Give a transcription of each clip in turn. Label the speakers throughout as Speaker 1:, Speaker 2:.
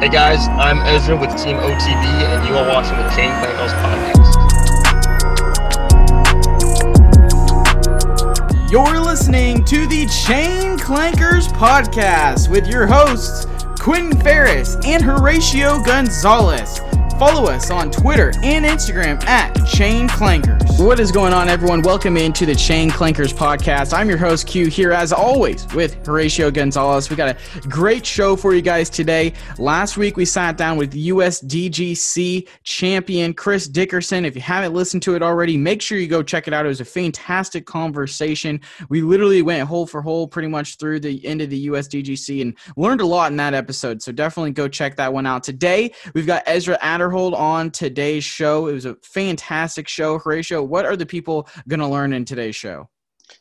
Speaker 1: Hey guys, I'm Ezra with Team OTB, and you are watching the Chain Clankers podcast.
Speaker 2: You're listening to the Chain Clankers podcast with your hosts, Quentin Ferris and Horatio Gonzalez. Follow us on Twitter and Instagram at Chain Clankers. What is going on, everyone? Welcome into the Chain Clankers podcast. I'm your host, Q, here as always with Horatio Gonzalez. We got a great show for you guys today. Last week, we sat down with USDGC champion Chris Dickerson. If you haven't listened to it already, make sure you go check it out. It was a fantastic conversation. We literally went hole for hole pretty much through the end of the USDGC and learned a lot in that episode. So definitely go check that one out. Today, we've got Ezra Adder Hold on today's show. It was a fantastic show. Horatio, what are the people going to learn in today's show?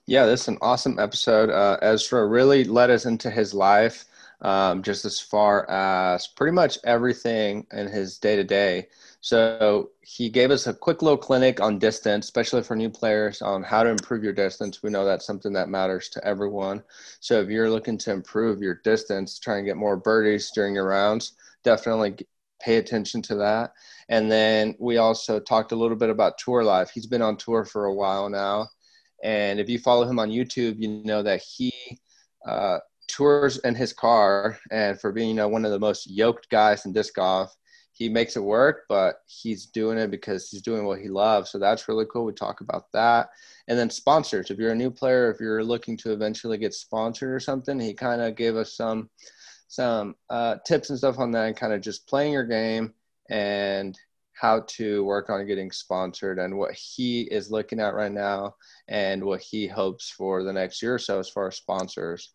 Speaker 3: Yeah, this is an awesome episode. Uh, Ezra really led us into his life, um, just as far as pretty much everything in his day to day. So he gave us a quick little clinic on distance, especially for new players, on how to improve your distance. We know that's something that matters to everyone. So if you're looking to improve your distance, try and get more birdies during your rounds, definitely pay attention to that. And then we also talked a little bit about tour life. He's been on tour for a while now. And if you follow him on YouTube, you know that he uh, tours in his car. And for being you know, one of the most yoked guys in disc golf, he makes it work, but he's doing it because he's doing what he loves. So that's really cool. We talk about that. And then sponsors. If you're a new player, if you're looking to eventually get sponsored or something, he kind of gave us some – some uh, tips and stuff on that and kind of just playing your game and how to work on getting sponsored and what he is looking at right now and what he hopes for the next year or so as far as sponsors.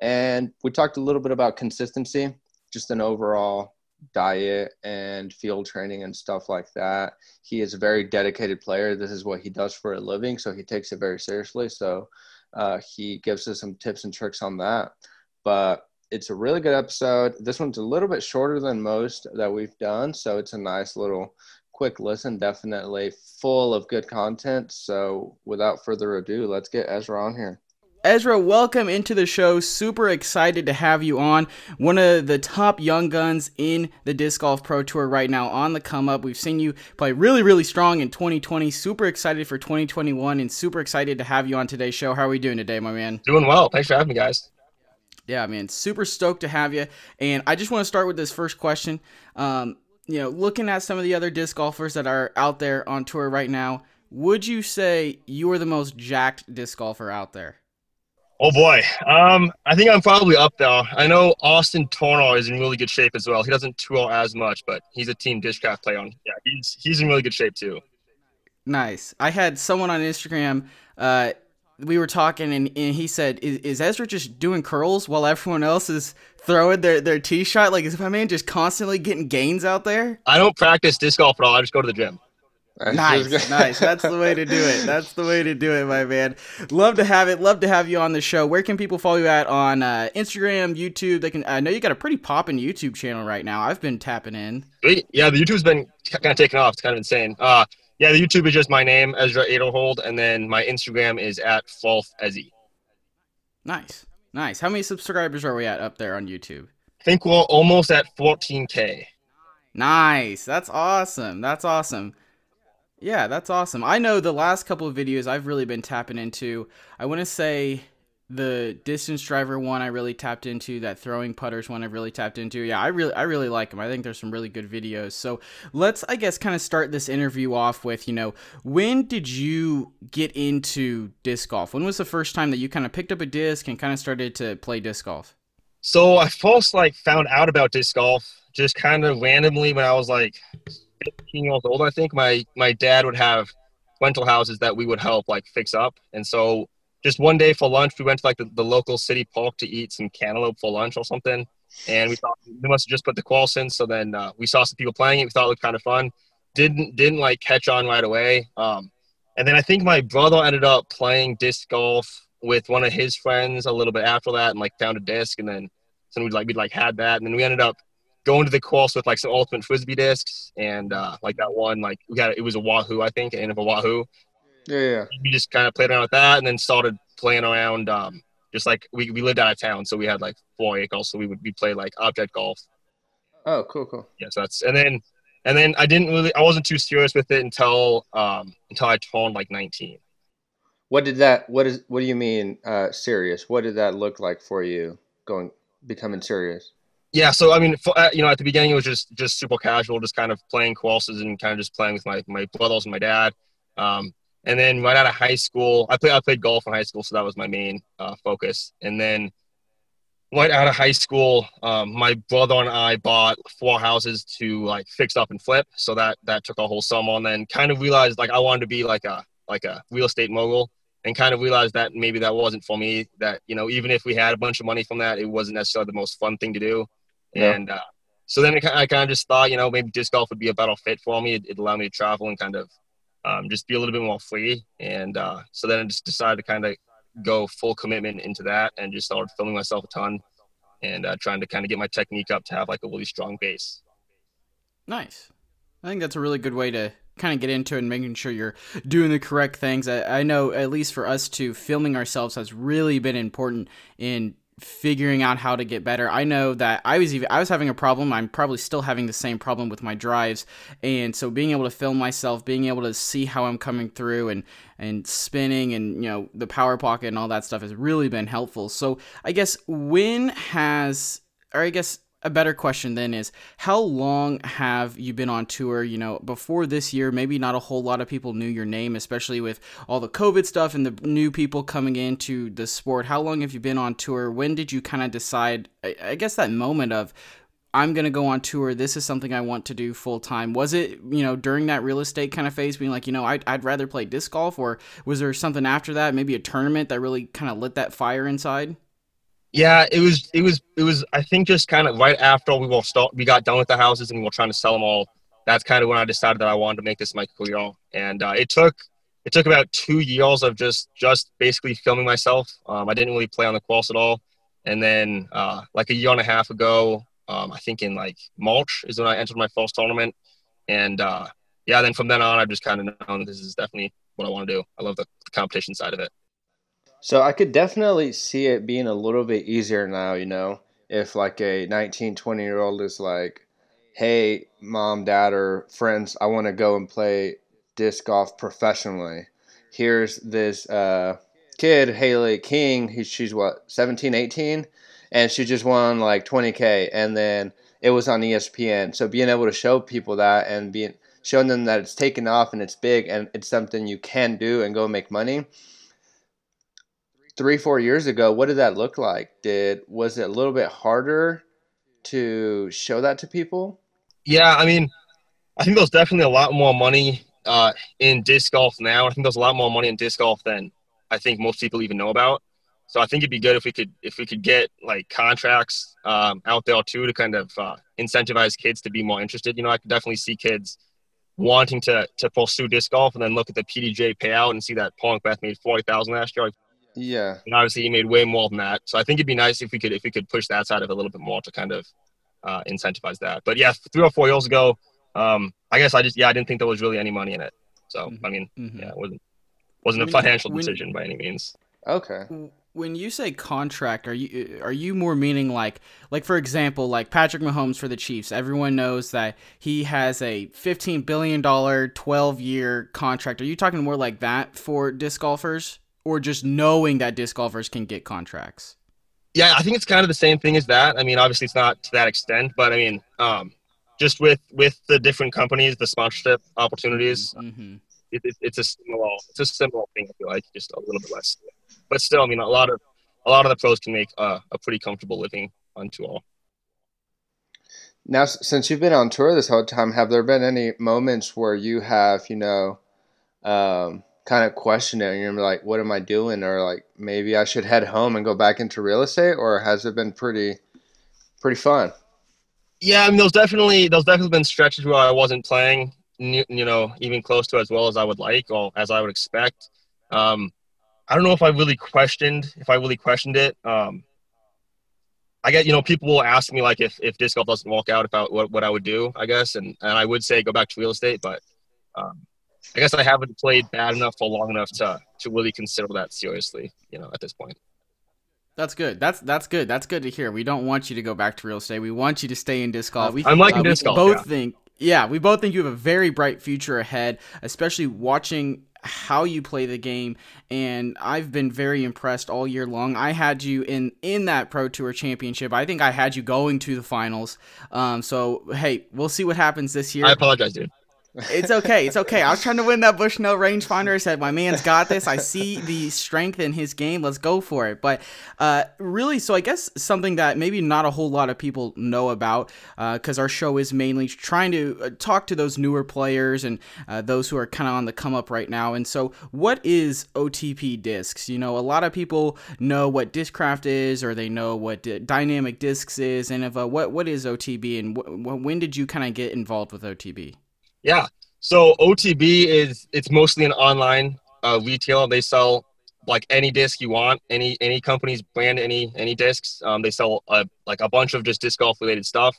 Speaker 3: And we talked a little bit about consistency, just an overall diet and field training and stuff like that. He is a very dedicated player. This is what he does for a living, so he takes it very seriously. So uh, he gives us some tips and tricks on that. But it's a really good episode. This one's a little bit shorter than most that we've done, so it's a nice little quick listen, definitely full of good content. So, without further ado, let's get Ezra on here.
Speaker 2: Ezra, welcome into the show. Super excited to have you on. One of the top young guns in the Disc Golf Pro Tour right now on the come up. We've seen you play really, really strong in 2020. Super excited for 2021 and super excited to have you on today's show. How are we doing today, my man?
Speaker 1: Doing well. Thanks for having me, guys.
Speaker 2: Yeah, man, super stoked to have you. And I just want to start with this first question. Um, you know, looking at some of the other disc golfers that are out there on tour right now, would you say you are the most jacked disc golfer out there?
Speaker 1: Oh boy, um, I think I'm probably up though. I know Austin Turner is in really good shape as well. He doesn't tour as much, but he's a team Discraft player. On yeah, he's he's in really good shape too.
Speaker 2: Nice. I had someone on Instagram. Uh, we were talking and, and he said, is, is, Ezra just doing curls while everyone else is throwing their, their tee shot? Like, is my man just constantly getting gains out there?
Speaker 1: I don't practice disc golf at all. I just go to the gym.
Speaker 2: Nice, nice. That's the way to do it. That's the way to do it, my man. Love to have it. Love to have you on the show. Where can people follow you at on uh, Instagram, YouTube? They can. I know you got a pretty popping YouTube channel right now. I've been tapping in.
Speaker 1: Yeah, the YouTube's been kind of taking off. It's kind of insane. Uh, yeah, the YouTube is just my name, Ezra Aderhold, and then my Instagram is at Falf Ezzy.
Speaker 2: Nice, nice. How many subscribers are we at up there on YouTube?
Speaker 1: I think we're almost at 14k.
Speaker 2: Nice. That's awesome. That's awesome. Yeah, that's awesome. I know the last couple of videos I've really been tapping into. I want to say the distance driver one I really tapped into, that throwing putters one I really tapped into. Yeah, I really I really like them. I think there's some really good videos. So let's I guess kind of start this interview off with, you know, when did you get into disc golf? When was the first time that you kind of picked up a disc and kind of started to play disc golf?
Speaker 1: So I first like found out about disc golf just kind of randomly when I was like 15 years old. I think my my dad would have rental houses that we would help like fix up, and so just one day for lunch, we went to like the, the local city park to eat some cantaloupe for lunch or something. And we thought we must have just put the quals in. So then uh, we saw some people playing it. We thought it looked kind of fun. Didn't didn't like catch on right away. Um, and then I think my brother ended up playing disc golf with one of his friends a little bit after that, and like found a disc. And then so we like we like had that, and then we ended up going to the course with like some ultimate frisbee discs and uh, like that one like we got it was a wahoo I think and of a wahoo
Speaker 3: yeah, yeah.
Speaker 1: We just kind of played around with that, and then started playing around. Um, just like we, we lived out of town, so we had like four acres, so we would we play like object golf.
Speaker 3: Oh, cool, cool.
Speaker 1: Yes, yeah, so that's and then and then I didn't really I wasn't too serious with it until um until I turned like 19.
Speaker 3: What did that what is what do you mean uh serious? What did that look like for you going becoming serious?
Speaker 1: Yeah, so I mean, for, uh, you know, at the beginning it was just just super casual, just kind of playing courses and kind of just playing with my my brothers and my dad. Um, and then right out of high school, I played I played golf in high school, so that was my main uh, focus. And then right out of high school, um, my brother and I bought four houses to like fix up and flip. So that that took a whole summer, and then kind of realized like I wanted to be like a like a real estate mogul, and kind of realized that maybe that wasn't for me. That you know even if we had a bunch of money from that, it wasn't necessarily the most fun thing to do. Yeah. And uh, so then it, I kind of just thought you know maybe disc golf would be a better fit for me. It, would allow me to travel and kind of um, just be a little bit more free. And uh, so then I just decided to kind of go full commitment into that and just started filming myself a ton and uh, trying to kind of get my technique up to have like a really strong base.
Speaker 2: Nice. I think that's a really good way to kind of get into it and making sure you're doing the correct things. I, I know, at least for us too, filming ourselves has really been important in figuring out how to get better. I know that I was even I was having a problem. I'm probably still having the same problem with my drives. And so being able to film myself, being able to see how I'm coming through and and spinning and you know the power pocket and all that stuff has really been helpful. So I guess when has or I guess a better question then is how long have you been on tour? You know, before this year, maybe not a whole lot of people knew your name, especially with all the COVID stuff and the new people coming into the sport. How long have you been on tour? When did you kind of decide, I guess, that moment of, I'm going to go on tour. This is something I want to do full time. Was it, you know, during that real estate kind of phase being like, you know, I'd, I'd rather play disc golf or was there something after that, maybe a tournament that really kind of lit that fire inside?
Speaker 1: Yeah, it was it was it was I think just kind of right after we were start we got done with the houses and we were trying to sell them all. That's kind of when I decided that I wanted to make this my career, and uh, it took it took about two years of just just basically filming myself. Um, I didn't really play on the course at all, and then uh, like a year and a half ago, um, I think in like March is when I entered my first tournament, and uh, yeah, then from then on I've just kind of known this is definitely what I want to do. I love the, the competition side of it.
Speaker 3: So I could definitely see it being a little bit easier now, you know, if like a 19, 20 year old is like, hey, mom, dad, or friends, I want to go and play disc golf professionally. Here's this uh, kid, Hailey King, he, she's what, 17, 18? And she just won like 20K. And then it was on ESPN. So being able to show people that and being showing them that it's taken off and it's big and it's something you can do and go make money three four years ago what did that look like? Did was it a little bit harder to show that to people?
Speaker 1: Yeah i mean i think there's definitely a lot more money uh, in disc golf now. I think there's a lot more money in disc golf than i think most people even know about. So i think it'd be good if we could if we could get like contracts um, out there too to kind of uh, incentivize kids to be more interested. You know i could definitely see kids wanting to to pursue disc golf and then look at the PDGA payout and see that paul mcbeth made 40000 last year
Speaker 3: yeah.
Speaker 1: And obviously he made way more than that. So I think it'd be nice if we could if we could push that side of it a little bit more to kind of uh, incentivize that. But yeah, three or four years ago, um, I guess I just yeah I didn't think there was really any money in it. So mm-hmm. I mean, mm-hmm. yeah, it wasn't wasn't a financial when, decision by any means.
Speaker 3: Okay.
Speaker 2: When you say contract, are you are you more meaning like like for example, like Patrick Mahomes for the Chiefs? Everyone knows that he has a fifteen billion dollar, twelve year contract. Are you talking more like that for disc golfers? Or just knowing that disc golfers can get contracts?
Speaker 1: Yeah, I think it's kind of the same thing as that. I mean, obviously it's not to that extent, but I mean, um, just with with the different companies, the sponsorship opportunities, mm-hmm. it, it, it's a similar it's a similar thing. I feel like just a little bit less, but still, I mean, a lot of a lot of the pros can make uh, a pretty comfortable living on tour.
Speaker 3: Now, since you've been on tour this whole time, have there been any moments where you have, you know, um, kind of question it and you're like, what am I doing? Or like, maybe I should head home and go back into real estate or has it been pretty, pretty fun?
Speaker 1: Yeah. I mean, there's definitely, there's definitely been stretches where I wasn't playing, you know, even close to as well as I would like or as I would expect. Um, I don't know if I really questioned, if I really questioned it. Um, I get, you know, people will ask me like if, if disc golf doesn't work out, if what, what I would do, I guess. And, and I would say go back to real estate, but, um, I guess I haven't played bad enough for long enough to to really consider that seriously. You know, at this point.
Speaker 2: That's good. That's that's good. That's good to hear. We don't want you to go back to real estate. We want you to stay in disc golf.
Speaker 1: I'm liking uh, disc golf.
Speaker 2: Both
Speaker 1: yeah.
Speaker 2: think, yeah, we both think you have a very bright future ahead, especially watching how you play the game and I've been very impressed all year long. I had you in in that Pro Tour Championship. I think I had you going to the finals. Um, so hey, we'll see what happens this year.
Speaker 1: I apologize, dude.
Speaker 2: It's okay. It's okay. I was trying to win that Bushnell rangefinder. I said, my man's got this. I see the strength in his game. Let's go for it. But uh, really, so I guess something that maybe not a whole lot of people know about, because uh, our show is mainly trying to uh, talk to those newer players and uh, those who are kind of on the come up right now. And so, what is OTB discs? You know, a lot of people know what Discraft is, or they know what D- Dynamic Discs is. And if, uh, what what is OTB, and wh- when did you kind of get involved with OTB?
Speaker 1: Yeah. So OTB is it's mostly an online uh, retailer. They sell like any disc you want, any any company's brand any any discs. Um, they sell a, like a bunch of just disc golf related stuff.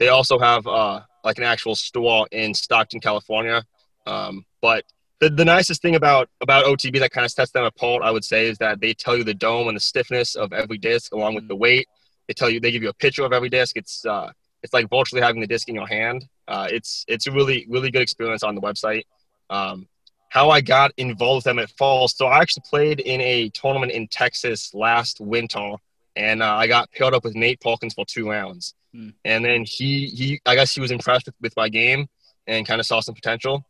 Speaker 1: They also have uh, like an actual store in Stockton, California. Um, but the, the nicest thing about about OTB that kind of sets them apart, I would say, is that they tell you the dome and the stiffness of every disc along with the weight. They tell you they give you a picture of every disc. It's uh, it's like virtually having the disc in your hand. Uh, it's it's a really really good experience on the website. Um, how I got involved with them at fall. So I actually played in a tournament in Texas last winter, and uh, I got paired up with Nate Perkins for two rounds. Hmm. And then he he I guess he was impressed with, with my game and kind of saw some potential.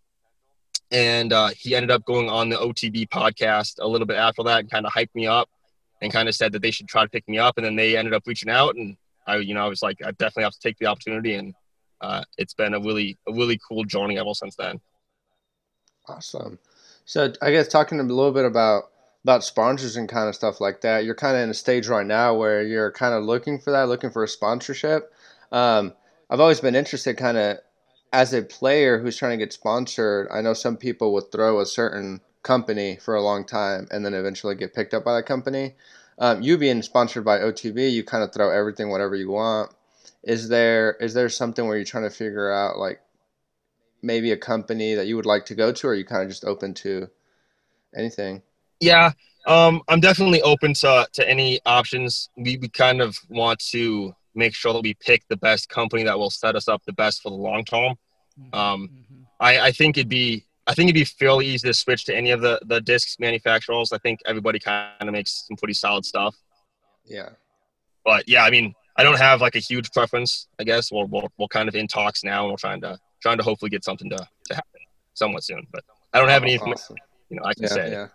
Speaker 1: And uh, he ended up going on the OTB podcast a little bit after that and kind of hyped me up and kind of said that they should try to pick me up. And then they ended up reaching out and I, you know, I was like, I definitely have to take the opportunity, and uh, it's been a really, a really cool journey ever since then.
Speaker 3: Awesome. So I guess talking a little bit about about sponsors and kind of stuff like that. You're kind of in a stage right now where you're kind of looking for that, looking for a sponsorship. Um, I've always been interested, kind of as a player who's trying to get sponsored. I know some people would throw a certain company for a long time and then eventually get picked up by that company. Um, you being sponsored by OTB, you kind of throw everything, whatever you want. Is there is there something where you're trying to figure out like maybe a company that you would like to go to, or are you kind of just open to anything?
Speaker 1: Yeah, um, I'm definitely open to to any options. We we kind of want to make sure that we pick the best company that will set us up the best for the long term. Mm-hmm. Um, mm-hmm. I, I think it'd be I think it'd be fairly easy to switch to any of the the discs manufacturers. I think everybody kind of makes some pretty solid stuff.
Speaker 3: Yeah.
Speaker 1: But yeah, I mean, I don't have like a huge preference. I guess we're we're, we're kind of in talks now, and we're trying to trying to hopefully get something to to happen somewhat soon. But I don't have oh, any information. You know, I can
Speaker 3: yeah,
Speaker 1: say.
Speaker 3: Yeah.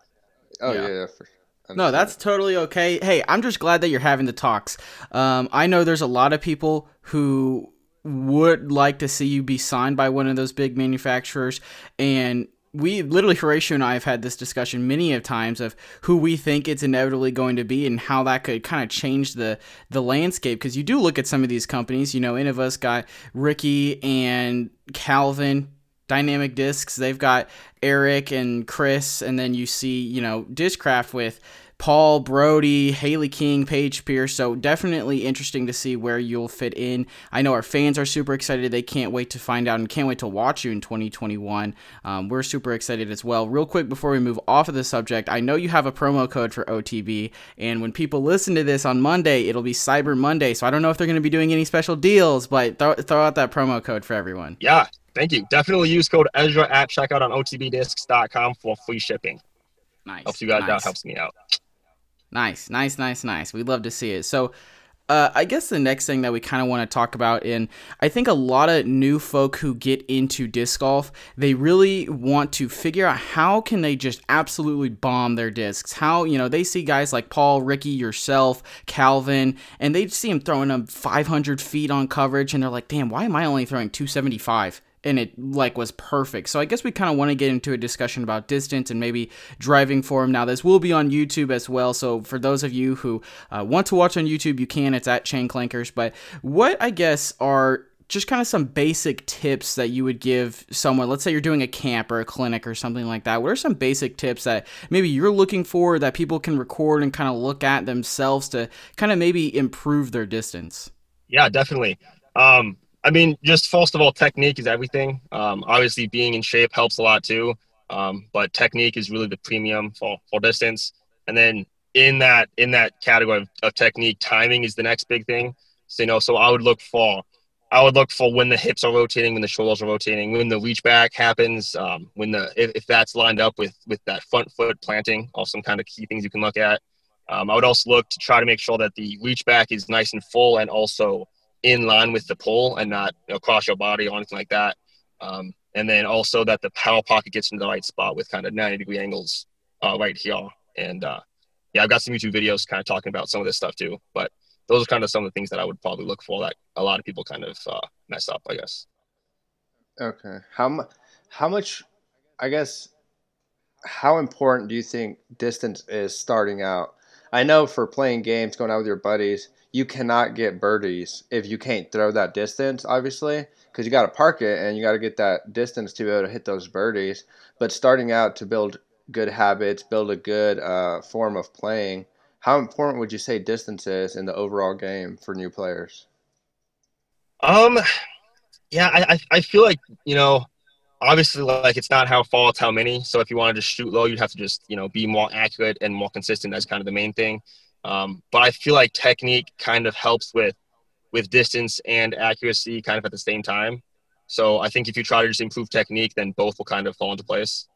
Speaker 3: Oh yeah. yeah for,
Speaker 2: no, that's totally okay. Hey, I'm just glad that you're having the talks. Um, I know there's a lot of people who would like to see you be signed by one of those big manufacturers and we literally Horatio and I have had this discussion many of times of who we think it's inevitably going to be and how that could kind of change the the landscape because you do look at some of these companies you know Innova's got Ricky and Calvin dynamic discs they've got Eric and Chris and then you see you know Discraft with Paul Brodie, Hailey King, Paige Pierce. So definitely interesting to see where you'll fit in. I know our fans are super excited. They can't wait to find out and can't wait to watch you in 2021. Um, we're super excited as well. Real quick before we move off of the subject, I know you have a promo code for OTB, and when people listen to this on Monday, it'll be Cyber Monday. So I don't know if they're going to be doing any special deals, but throw, throw out that promo code for everyone.
Speaker 1: Yeah, thank you. Definitely use code Ezra at checkout on OTBDiscs.com for free shipping.
Speaker 2: Nice.
Speaker 1: Helps you guys
Speaker 2: nice.
Speaker 1: out, helps me out.
Speaker 2: Nice, nice, nice, nice. We'd love to see it. So, uh, I guess the next thing that we kind of want to talk about, and I think a lot of new folk who get into disc golf, they really want to figure out how can they just absolutely bomb their discs. How you know they see guys like Paul, Ricky, yourself, Calvin, and they see him throwing them 500 feet on coverage, and they're like, "Damn, why am I only throwing 275?" And it like was perfect. So I guess we kind of want to get into a discussion about distance and maybe driving form. Now this will be on YouTube as well. So for those of you who uh, want to watch on YouTube, you can. It's at Chain Clankers. But what I guess are just kind of some basic tips that you would give someone let's say you're doing a camp or a clinic or something like that what are some basic tips that maybe you're looking for that people can record and kind of look at themselves to kind of maybe improve their distance
Speaker 1: yeah definitely um, I mean, just first of all, technique is everything. Um, obviously, being in shape helps a lot too. Um, but technique is really the premium for for distance. And then in that in that category of, of technique, timing is the next big thing. So you know, so I would look for I would look for when the hips are rotating, when the shoulders are rotating, when the reach back happens, um, when the if, if, that's lined up with with that front foot planting, all some kind of key things you can look at. Um, I would also look to try to make sure that the reach back is nice and full and also in line with the pull and not across your body or anything like that. Um, and then also that the power pocket gets into the right spot with kind of 90 degree angles uh, right here. And uh, yeah, I've got some YouTube videos kind of talking about some of this stuff too. But those are kind of some of the things that I would probably look for that a lot of people kind of uh, mess up, I guess.
Speaker 3: Okay. How? How much? I guess. How important do you think distance is starting out? I know for playing games, going out with your buddies, you cannot get birdies if you can't throw that distance, obviously, because you got to park it and you got to get that distance to be able to hit those birdies. But starting out to build good habits, build a good uh, form of playing how important would you say distance is in the overall game for new players?
Speaker 1: Um, yeah, I I feel like you know, obviously like it's not how far, it's how many. So if you want to just shoot low, you'd have to just you know be more accurate and more consistent. That's kind of the main thing. Um, but I feel like technique kind of helps with with distance and accuracy kind of at the same time. So I think if you try to just improve technique, then both will kind of fall into place.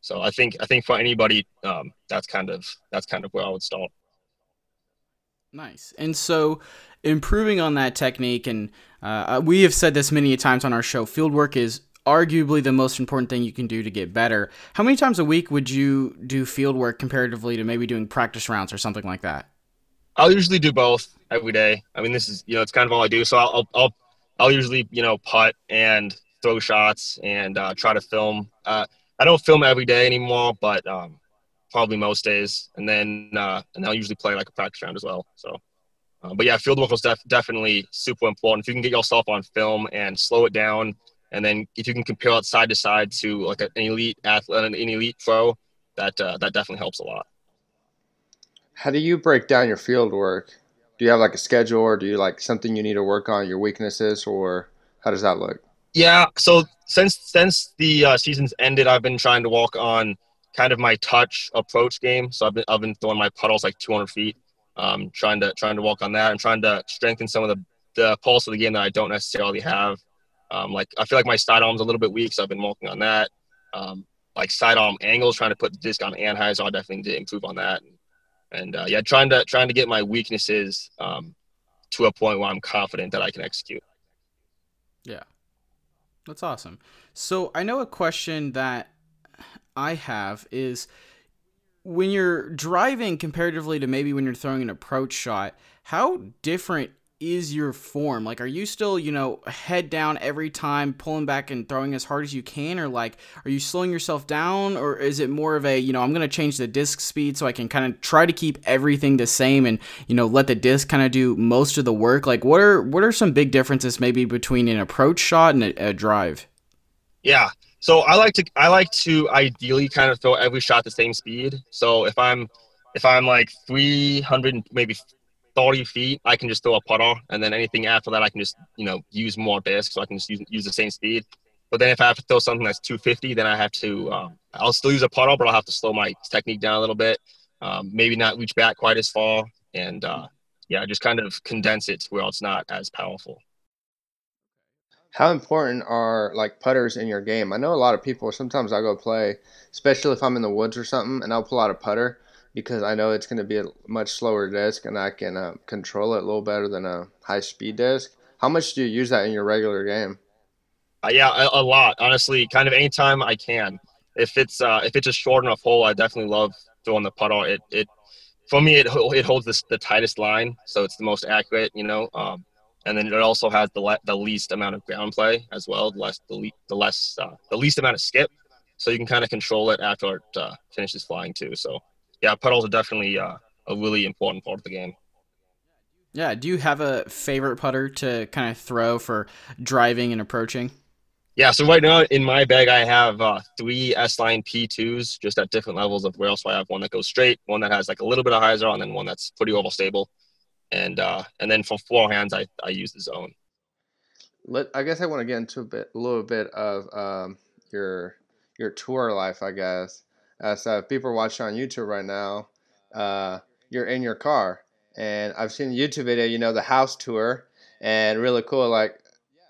Speaker 1: So I think I think for anybody, um, that's kind of that's kind of where I would start.
Speaker 2: Nice. And so, improving on that technique, and uh, we have said this many times on our show, field work is arguably the most important thing you can do to get better. How many times a week would you do field work comparatively to maybe doing practice rounds or something like that?
Speaker 1: I'll usually do both every day. I mean, this is you know it's kind of all I do. So I'll I'll I'll usually you know putt and throw shots and uh, try to film. Uh, I don't film every day anymore, but um, probably most days, and then uh, and I'll usually play like a practice round as well. So, uh, but yeah, field work is def- definitely super important. If you can get yourself on film and slow it down, and then if you can compare it side to side to like an elite athlete, an elite pro, that uh, that definitely helps a lot.
Speaker 3: How do you break down your field work? Do you have like a schedule, or do you like something you need to work on, your weaknesses, or how does that look?
Speaker 1: Yeah, so since since the uh, season's ended, I've been trying to walk on kind of my touch approach game. So I've been I've been throwing my putters like 200 feet, um, trying to trying to walk on that and trying to strengthen some of the the pulse of the game that I don't necessarily have. Um, like I feel like my sidearm's a little bit weak, so I've been working on that. Um, like sidearm angles, trying to put the disc on anhyzer, I definitely to improve on that. And, and uh, yeah, trying to trying to get my weaknesses um, to a point where I'm confident that I can execute.
Speaker 2: Yeah, that's awesome. So I know a question that I have is when you're driving comparatively to maybe when you're throwing an approach shot, how different is your form? Like, are you still, you know, head down every time, pulling back and throwing as hard as you can? Or, like, are you slowing yourself down? Or is it more of a, you know, I'm going to change the disc speed so I can kind of try to keep everything the same and, you know, let the disc kind of do most of the work? Like, what are, what are some big differences maybe between an approach shot and a, a drive?
Speaker 1: Yeah. So I like to I like to ideally kind of throw every shot the same speed. So if I'm if I'm like 300 maybe 30 feet, I can just throw a putter, and then anything after that, I can just you know use more disc, so I can just use, use the same speed. But then if I have to throw something that's 250, then I have to um, I'll still use a putter, but I'll have to slow my technique down a little bit. Um, maybe not reach back quite as far, and uh, yeah, just kind of condense it to where it's not as powerful
Speaker 3: how important are like putters in your game? I know a lot of people. Sometimes I go play, especially if I'm in the woods or something, and I'll pull out a putter because I know it's going to be a much slower disc and I can uh, control it a little better than a high speed disc. How much do you use that in your regular game?
Speaker 1: Uh, yeah, a, a, lot. Honestly, kind of anytime I can. If it's uh, if it's a short enough hole, I definitely love throwing the putter. It it for me it it holds the the tightest line, so it's the most accurate. You know, um, and then it also has the le- the least amount of ground play as well, the less the, le- the less uh, the least amount of skip, so you can kind of control it after it uh, finishes flying too. So yeah, putters are definitely uh, a really important part of the game.
Speaker 2: Yeah, do you have a favorite putter to kind of throw for driving and approaching?
Speaker 1: Yeah, so right now in my bag I have uh, three S line P2s, just at different levels of rail. So I have one that goes straight, one that has like a little bit of hyzer, and then one that's pretty overstable and uh, and then for forehands, I, I use the zone.
Speaker 3: Let I guess I want to get into a bit, a little bit of um, your your tour life. I guess uh, people are watching on YouTube right now, uh, you're in your car. And I've seen the YouTube video, you know, the house tour, and really cool. Like,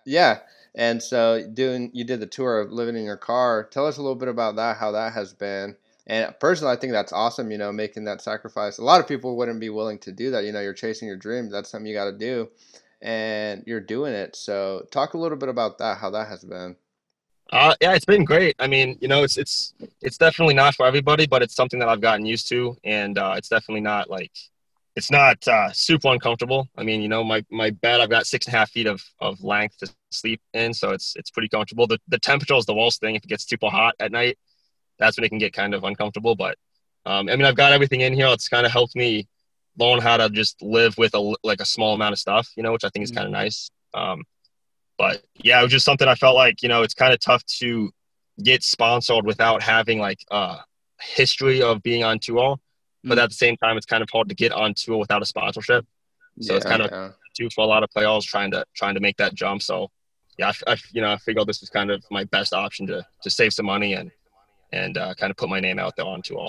Speaker 3: yeah. And so doing, you did the tour of living in your car. Tell us a little bit about that, how that has been. And personally, I think that's awesome. You know, making that sacrifice. A lot of people wouldn't be willing to do that. You know, you're chasing your dreams. That's something you got to do, and you're doing it. So, talk a little bit about that. How that has been.
Speaker 1: Uh, yeah, it's been great. I mean, you know, it's it's it's definitely not for everybody, but it's something that I've gotten used to, and uh, it's definitely not like it's not uh, super uncomfortable. I mean, you know, my my bed I've got six and a half feet of, of length to sleep in, so it's it's pretty comfortable. The the temperature is the worst thing. If it gets super hot at night, that's when it can get kind of uncomfortable. But um, I mean, I've got everything in here. It's kind of helped me learn how to just live with a like a small amount of stuff, you know, which I think is kind of mm-hmm. nice. Um, but yeah, it was just something I felt like, you know, it's kind of tough to get sponsored without having like a history of being on tour. But mm. at the same time, it's kind of hard to get on tour without a sponsorship. So yeah, it's kind of yeah. for a lot of players trying to trying to make that jump. So yeah, I, I, you know I figured this was kind of my best option to to save some money and and uh, kind of put my name out there on tour.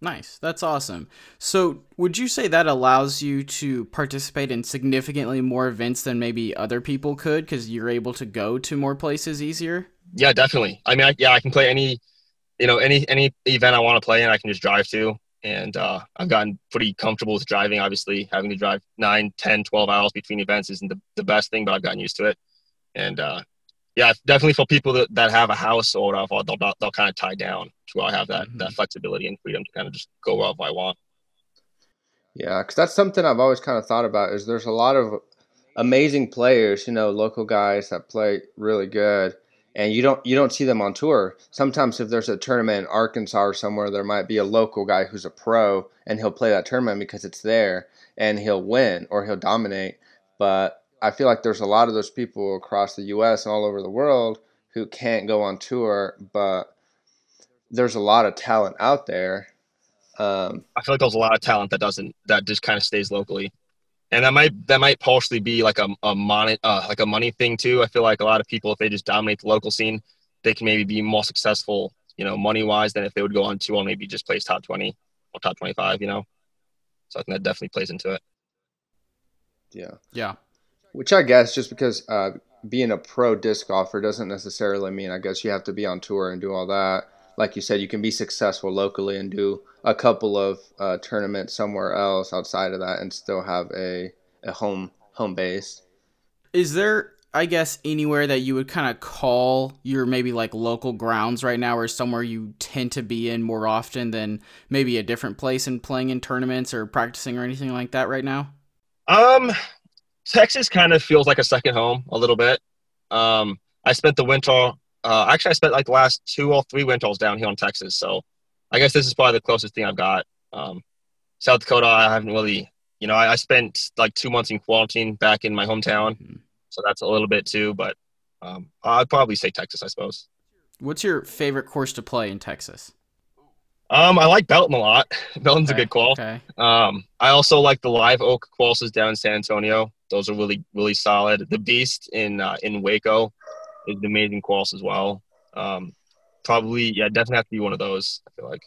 Speaker 2: Nice. That's awesome. So, would you say that allows you to participate in significantly more events than maybe other people could because you're able to go to more places easier?
Speaker 1: Yeah, definitely. I mean, I, yeah, I can play any, you know, any any event I want to play in, I can just drive to. And uh, I've gotten pretty comfortable with driving. Obviously, having to drive 9, 10, 12 hours between events isn't the, the best thing, but I've gotten used to it. And uh, yeah, definitely for people that, that have a house or whatever, they'll, they'll kind of tie down to where I have that, mm-hmm. that flexibility and freedom to kind of just go wherever I want.
Speaker 3: Yeah, because that's something I've always kind of thought about is there's a lot of amazing players, you know, local guys that play really good, and you don't you don't see them on tour. Sometimes if there's a tournament in Arkansas or somewhere, there might be a local guy who's a pro, and he'll play that tournament because it's there, and he'll win or he'll dominate. But I feel like there's a lot of those people across the U.S. and all over the world who can't go on tour, but there's a lot of talent out there.
Speaker 1: Um, I feel like there's a lot of talent that doesn't that just kind of stays locally, and that might that might partially be like a a money uh, like a money thing too. I feel like a lot of people if they just dominate the local scene, they can maybe be more successful, you know, money wise than if they would go on tour and maybe just place top twenty or top twenty five. You know, so I think that definitely plays into it.
Speaker 3: Yeah.
Speaker 2: Yeah
Speaker 3: which I guess just because uh, being a pro disc golfer doesn't necessarily mean I guess you have to be on tour and do all that. Like you said, you can be successful locally and do a couple of uh, tournaments somewhere else outside of that and still have a, a home home base.
Speaker 2: Is there, I guess, anywhere that you would kind of call your maybe like local grounds right now, or somewhere you tend to be in more often than maybe a different place and playing in tournaments or practicing or anything like that right now?
Speaker 1: Um, Texas kind of feels like a second home a little bit. Um, I spent the winter. Uh, actually, I spent like the last two or three winters down here in Texas. So I guess this is probably the closest thing I've got. Um, South Dakota, I haven't really. You know, I, I, spent like two months in quarantine back in my hometown, mm-hmm. so that's a little bit too. But um, I'd probably say Texas, I suppose.
Speaker 2: What's your favorite course to play in Texas?
Speaker 1: Um, I like Belton a lot. Belton's okay, a good call. Okay. Um, I also like the Live Oak courses down in San Antonio. Those are really really solid. The Beast in uh, in Waco is an amazing course as well. Um, probably yeah, definitely have to be one of those. I feel like.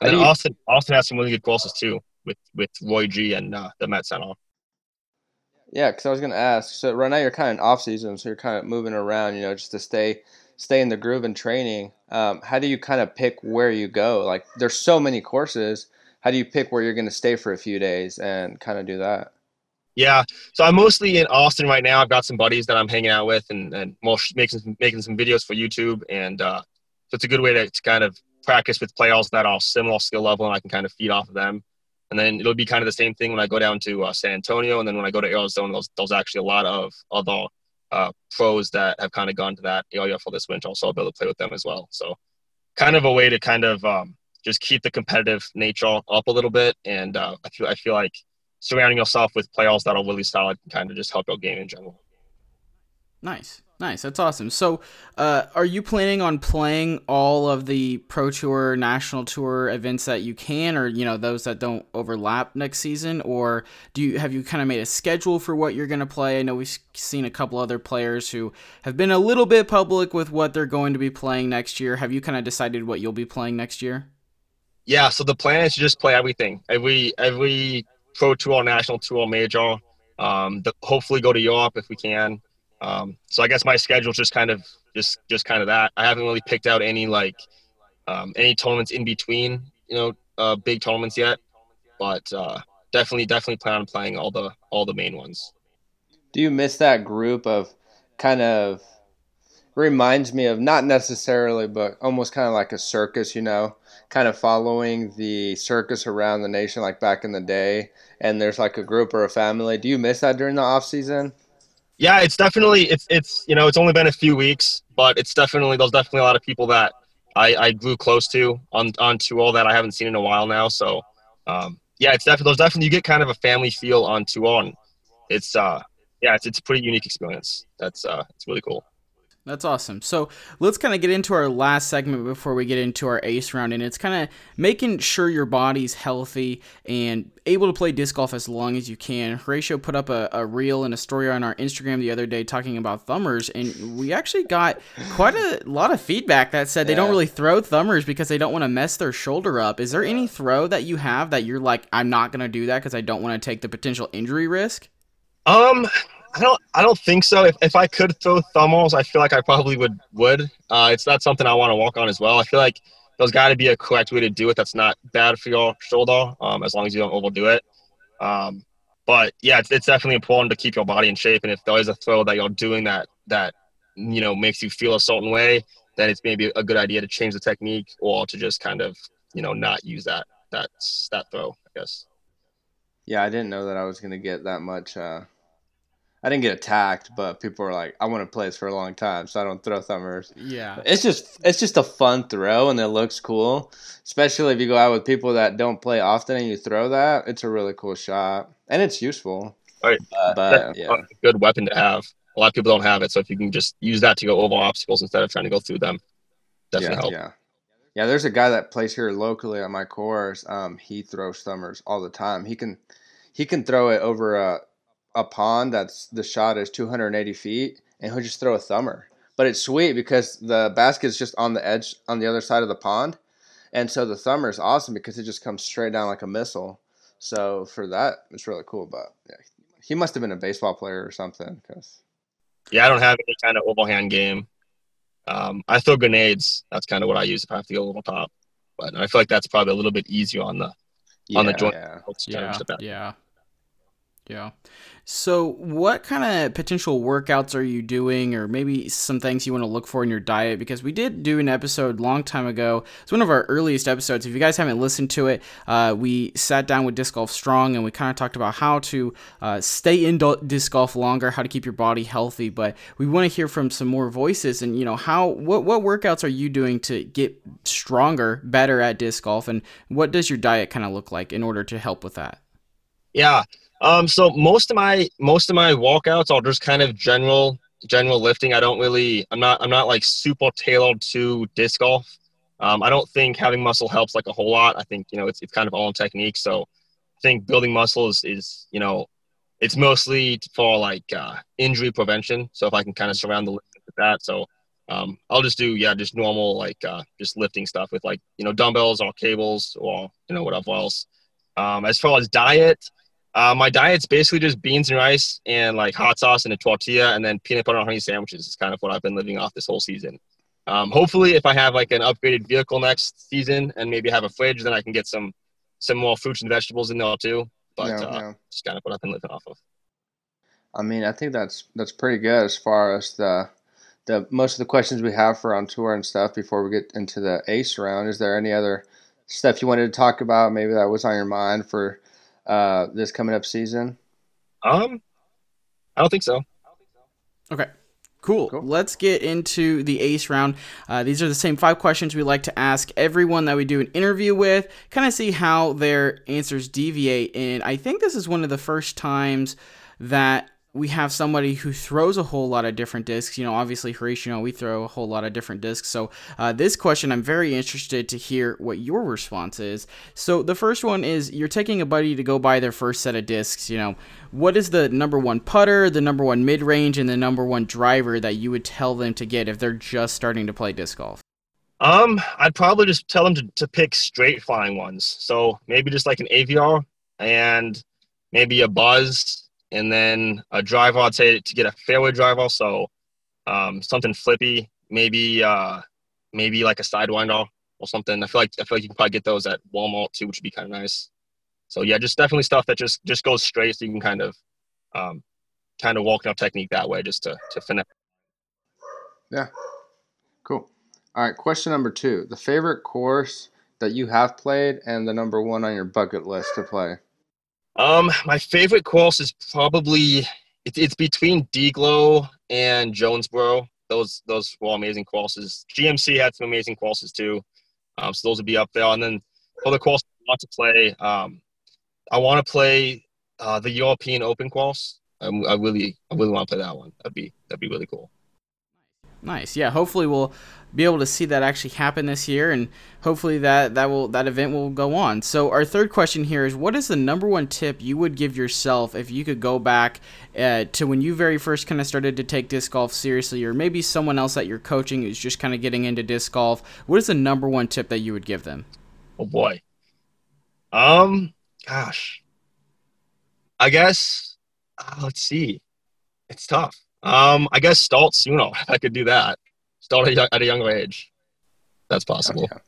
Speaker 1: And then Austin Austin has some really good courses too with with Roy G and uh, the Met Center.
Speaker 3: Yeah, because I was gonna ask. So right now you're kind of off season, so you're kind of moving around, you know, just to stay stay in the groove and training. Um, how do you kind of pick where you go? Like, there's so many courses. How do you pick where you're going to stay for a few days and kind of do that?
Speaker 1: Yeah, so I'm mostly in Austin right now. I've got some buddies that I'm hanging out with and, and making some, making some videos for YouTube, and uh, so it's a good way to, to kind of practice with players that are similar skill level, and I can kind of feed off of them. And then it'll be kind of the same thing when I go down to uh, San Antonio, and then when I go to Arizona, there's, there's actually a lot of other uh, pros that have kind of gone to that area for this winter, so I'll be able to play with them as well. So, kind of a way to kind of um, just keep the competitive nature up a little bit, and uh, I feel I feel like surrounding yourself with players that are really solid can kind of just help your game in general.
Speaker 2: Nice. Nice, that's awesome. So, uh, are you planning on playing all of the Pro Tour, National Tour events that you can, or you know those that don't overlap next season, or do you have you kind of made a schedule for what you're going to play? I know we've seen a couple other players who have been a little bit public with what they're going to be playing next year. Have you kind of decided what you'll be playing next year?
Speaker 1: yeah, so the plan is to just play everything, every every pro tour, national tour, major. Um, the, hopefully go to Europe if we can. Um, so I guess my schedule just kind of just just kind of that. I haven't really picked out any like um, any tournaments in between, you know, uh, big tournaments yet, but uh, definitely definitely plan on playing all the all the main ones.
Speaker 3: Do you miss that group of kind of reminds me of not necessarily, but almost kind of like a circus, you know, kind of following the circus around the nation like back in the day. And there's like a group or a family. Do you miss that during the off season?
Speaker 1: Yeah, it's definitely it's it's you know it's only been a few weeks, but it's definitely there's definitely a lot of people that I, I grew close to on onto all that I haven't seen in a while now. So um, yeah, it's definitely there's definitely you get kind of a family feel on Tour. It's uh yeah, it's it's a pretty unique experience. That's uh it's really cool.
Speaker 2: That's awesome. So let's kind of get into our last segment before we get into our ace round, and it's kind of making sure your body's healthy and able to play disc golf as long as you can. Horatio put up a, a reel and a story on our Instagram the other day talking about thumbers, and we actually got quite a lot of feedback that said they don't really throw thumbers because they don't want to mess their shoulder up. Is there any throw that you have that you're like, I'm not going to do that because I don't want to take the potential injury risk?
Speaker 1: Um, I don't. I don't think so. If, if I could throw thumbers, I feel like I probably would. Would. Uh, it's not something I want to walk on as well. I feel like there's got to be a correct way to do it. That's not bad for your shoulder. Um, as long as you don't overdo it. Um, but yeah, it's, it's definitely important to keep your body in shape. And if there is a throw that you're doing that that you know makes you feel a certain way, then it's maybe a good idea to change the technique or to just kind of you know not use that that that throw. I guess.
Speaker 3: Yeah, I didn't know that I was gonna get that much. Uh I didn't get attacked, but people were like, "I want to play this for a long time, so I don't throw thumbers."
Speaker 2: Yeah,
Speaker 3: it's just it's just a fun throw, and it looks cool. Especially if you go out with people that don't play often and you throw that, it's a really cool shot, and it's useful.
Speaker 1: Right,
Speaker 3: but, but yeah,
Speaker 1: a good weapon to have. A lot of people don't have it, so if you can just use that to go over obstacles instead of trying to go through them, definitely
Speaker 3: yeah,
Speaker 1: help.
Speaker 3: Yeah. Yeah, there's a guy that plays here locally on my course. Um, he throws thumbers all the time. He can, he can throw it over a a pond that's the shot is 280 feet, and he'll just throw a thumber. But it's sweet because the basket is just on the edge on the other side of the pond, and so the thumber is awesome because it just comes straight down like a missile. So for that, it's really cool. But yeah, he must have been a baseball player or something. Cause
Speaker 1: yeah, I don't have any kind of overhand game. Um, I throw grenades. That's kind of what I use if I have to go over top. But I feel like that's probably a little bit easier on the
Speaker 3: yeah,
Speaker 1: on the joint.
Speaker 2: Yeah, yeah, yeah. Yeah. So, what kind of potential workouts are you doing, or maybe some things you want to look for in your diet? Because we did do an episode long time ago. It's one of our earliest episodes. If you guys haven't listened to it, uh, we sat down with Disc Golf Strong and we kind of talked about how to uh, stay in disc golf longer, how to keep your body healthy. But we want to hear from some more voices, and you know, how what what workouts are you doing to get stronger, better at disc golf, and what does your diet kind of look like in order to help with that?
Speaker 1: Yeah. Um, so most of my most of my walkouts are just kind of general general lifting. I don't really I'm not I'm not like super tailored to disc golf. Um, I don't think having muscle helps like a whole lot. I think you know it's it's kind of all in technique. So I think building muscle is, is you know it's mostly for like uh, injury prevention. So if I can kind of surround the lift with that, so um, I'll just do yeah just normal like uh, just lifting stuff with like you know dumbbells or cables or you know whatever else. Um, as far as diet, uh, my diet's basically just beans and rice and like hot sauce and a tortilla and then peanut butter and honey sandwiches is kind of what I've been living off this whole season. Um, hopefully, if I have like an upgraded vehicle next season and maybe have a fridge, then I can get some some more fruits and vegetables in there too. But yeah, uh, just kind of what I've been living off of.
Speaker 3: I mean, I think that's that's pretty good as far as the the most of the questions we have for on tour and stuff. Before we get into the ace round, is there any other stuff you wanted to talk about? Maybe that was on your mind for uh, this coming up season?
Speaker 1: Um, I don't think so.
Speaker 2: Okay. Cool. cool. Let's get into the ace round. Uh, these are the same five questions we like to ask everyone that we do an interview with, kind of see how their answers deviate. And I think this is one of the first times that we have somebody who throws a whole lot of different discs. You know, obviously, Horatio, we throw a whole lot of different discs. So, uh, this question, I'm very interested to hear what your response is. So, the first one is you're taking a buddy to go buy their first set of discs. You know, what is the number one putter, the number one mid range, and the number one driver that you would tell them to get if they're just starting to play disc golf?
Speaker 1: Um, I'd probably just tell them to, to pick straight flying ones. So maybe just like an Aviar and maybe a buzz and then a driver. I'd say to get a fairway driver. So um, something flippy, maybe uh, maybe like a sidewinder or something. I feel like I feel like you can probably get those at Walmart too, which would be kind of nice. So yeah, just definitely stuff that just just goes straight, so you can kind of um, kind of walking up technique that way, just to to finish.
Speaker 3: Yeah, cool. All right, question number two: the favorite course that you have played and the number one on your bucket list to play.
Speaker 1: Um, my favorite course is probably it, it's between Deglow and Jonesboro. Those those were amazing courses. GMC had some amazing courses too. Um, so those would be up there. And then for the course I want to play, um, I want to play uh, the European Open course. I, I really I really want to play that one. That'd be that'd be really cool.
Speaker 2: Nice. Yeah. Hopefully we'll be able to see that actually happen this year, and hopefully that that will that event will go on. So our third question here is: What is the number one tip you would give yourself if you could go back uh, to when you very first kind of started to take disc golf seriously, or maybe someone else that you're coaching who's just kind of getting into disc golf? What is the number one tip that you would give them?
Speaker 1: Oh boy. Um. Gosh. I guess. Uh, let's see. It's tough. Um, I guess start sooner. I could do that. Start at a younger age. That's possible.
Speaker 3: Okay.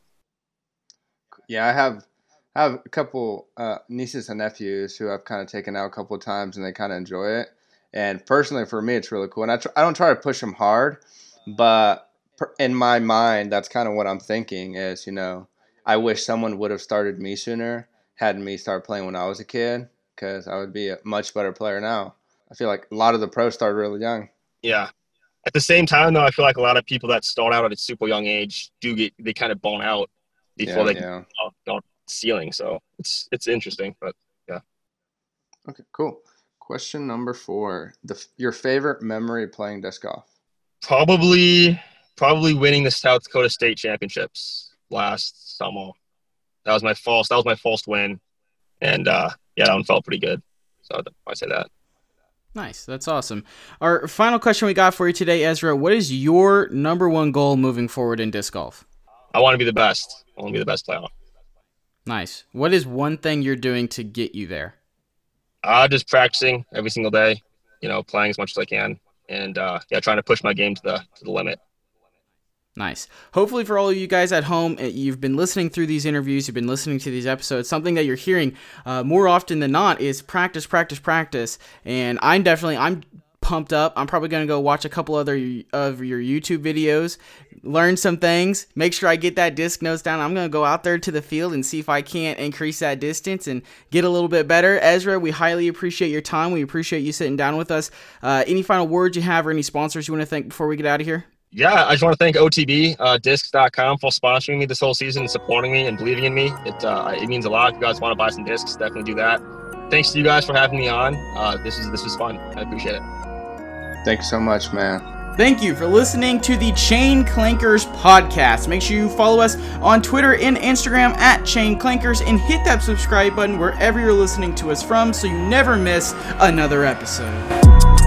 Speaker 3: Yeah, I have I have a couple uh, nieces and nephews who I've kind of taken out a couple of times, and they kind of enjoy it. And personally, for me, it's really cool. And I tr- I don't try to push them hard, but per- in my mind, that's kind of what I'm thinking. Is you know, I wish someone would have started me sooner, had me start playing when I was a kid, because I would be a much better player now. I feel like a lot of the pros start really young.
Speaker 1: Yeah. At the same time, though, I feel like a lot of people that start out at a super young age do get they kind of bone out before
Speaker 3: Yeah,
Speaker 1: they
Speaker 3: yeah.
Speaker 1: start ceiling. So it's it's interesting, but yeah.
Speaker 3: Okay, cool. Question number four: the your favorite memory playing disc golf?
Speaker 1: Probably probably winning the South Dakota State Championships last summer. That was my first. That was my first win, and uh, yeah, that one felt pretty good. So I say that.
Speaker 2: Nice. That's awesome. Our final question we got for you today, Ezra. What is your number one goal moving forward in disc golf?
Speaker 1: I want to be the best. I want to be the best player.
Speaker 2: Nice. What is one thing you're doing to get you there?
Speaker 1: Uh, just practicing every single day. You know, playing as much as I can, and uh, yeah, trying to push my game to the to the limit.
Speaker 2: Nice. Hopefully, for all of you guys at home, eh, you've been listening through these interviews, you've been listening to these episodes. Something that you're hearing uh, more often than not is practice, practice, practice. And I'm definitely I'm pumped up. I'm probably gonna go watch a couple other of your YouTube videos, learn some things, make sure I get that disc nose down. I'm gonna go out there to the field and see if I can't increase that distance and get a little bit better. Ezra, we highly appreciate your time. We appreciate you sitting down with us. Uh, any final words you have or any sponsors you want to thank before we get out of here?
Speaker 1: Yeah, I just want to thank OTB uh, Discs.com for sponsoring me this whole season and supporting me and believing in me. It uh, it means a lot. If you guys want to buy some discs, definitely do that. Thanks to you guys for having me on. Uh, this is this was fun. I appreciate it.
Speaker 3: Thanks so much, man.
Speaker 2: Thank you for listening to the Chain Clankers podcast. Make sure you follow us on Twitter and Instagram at Chain Clankers and hit that subscribe button wherever you're listening to us from so you never miss another episode.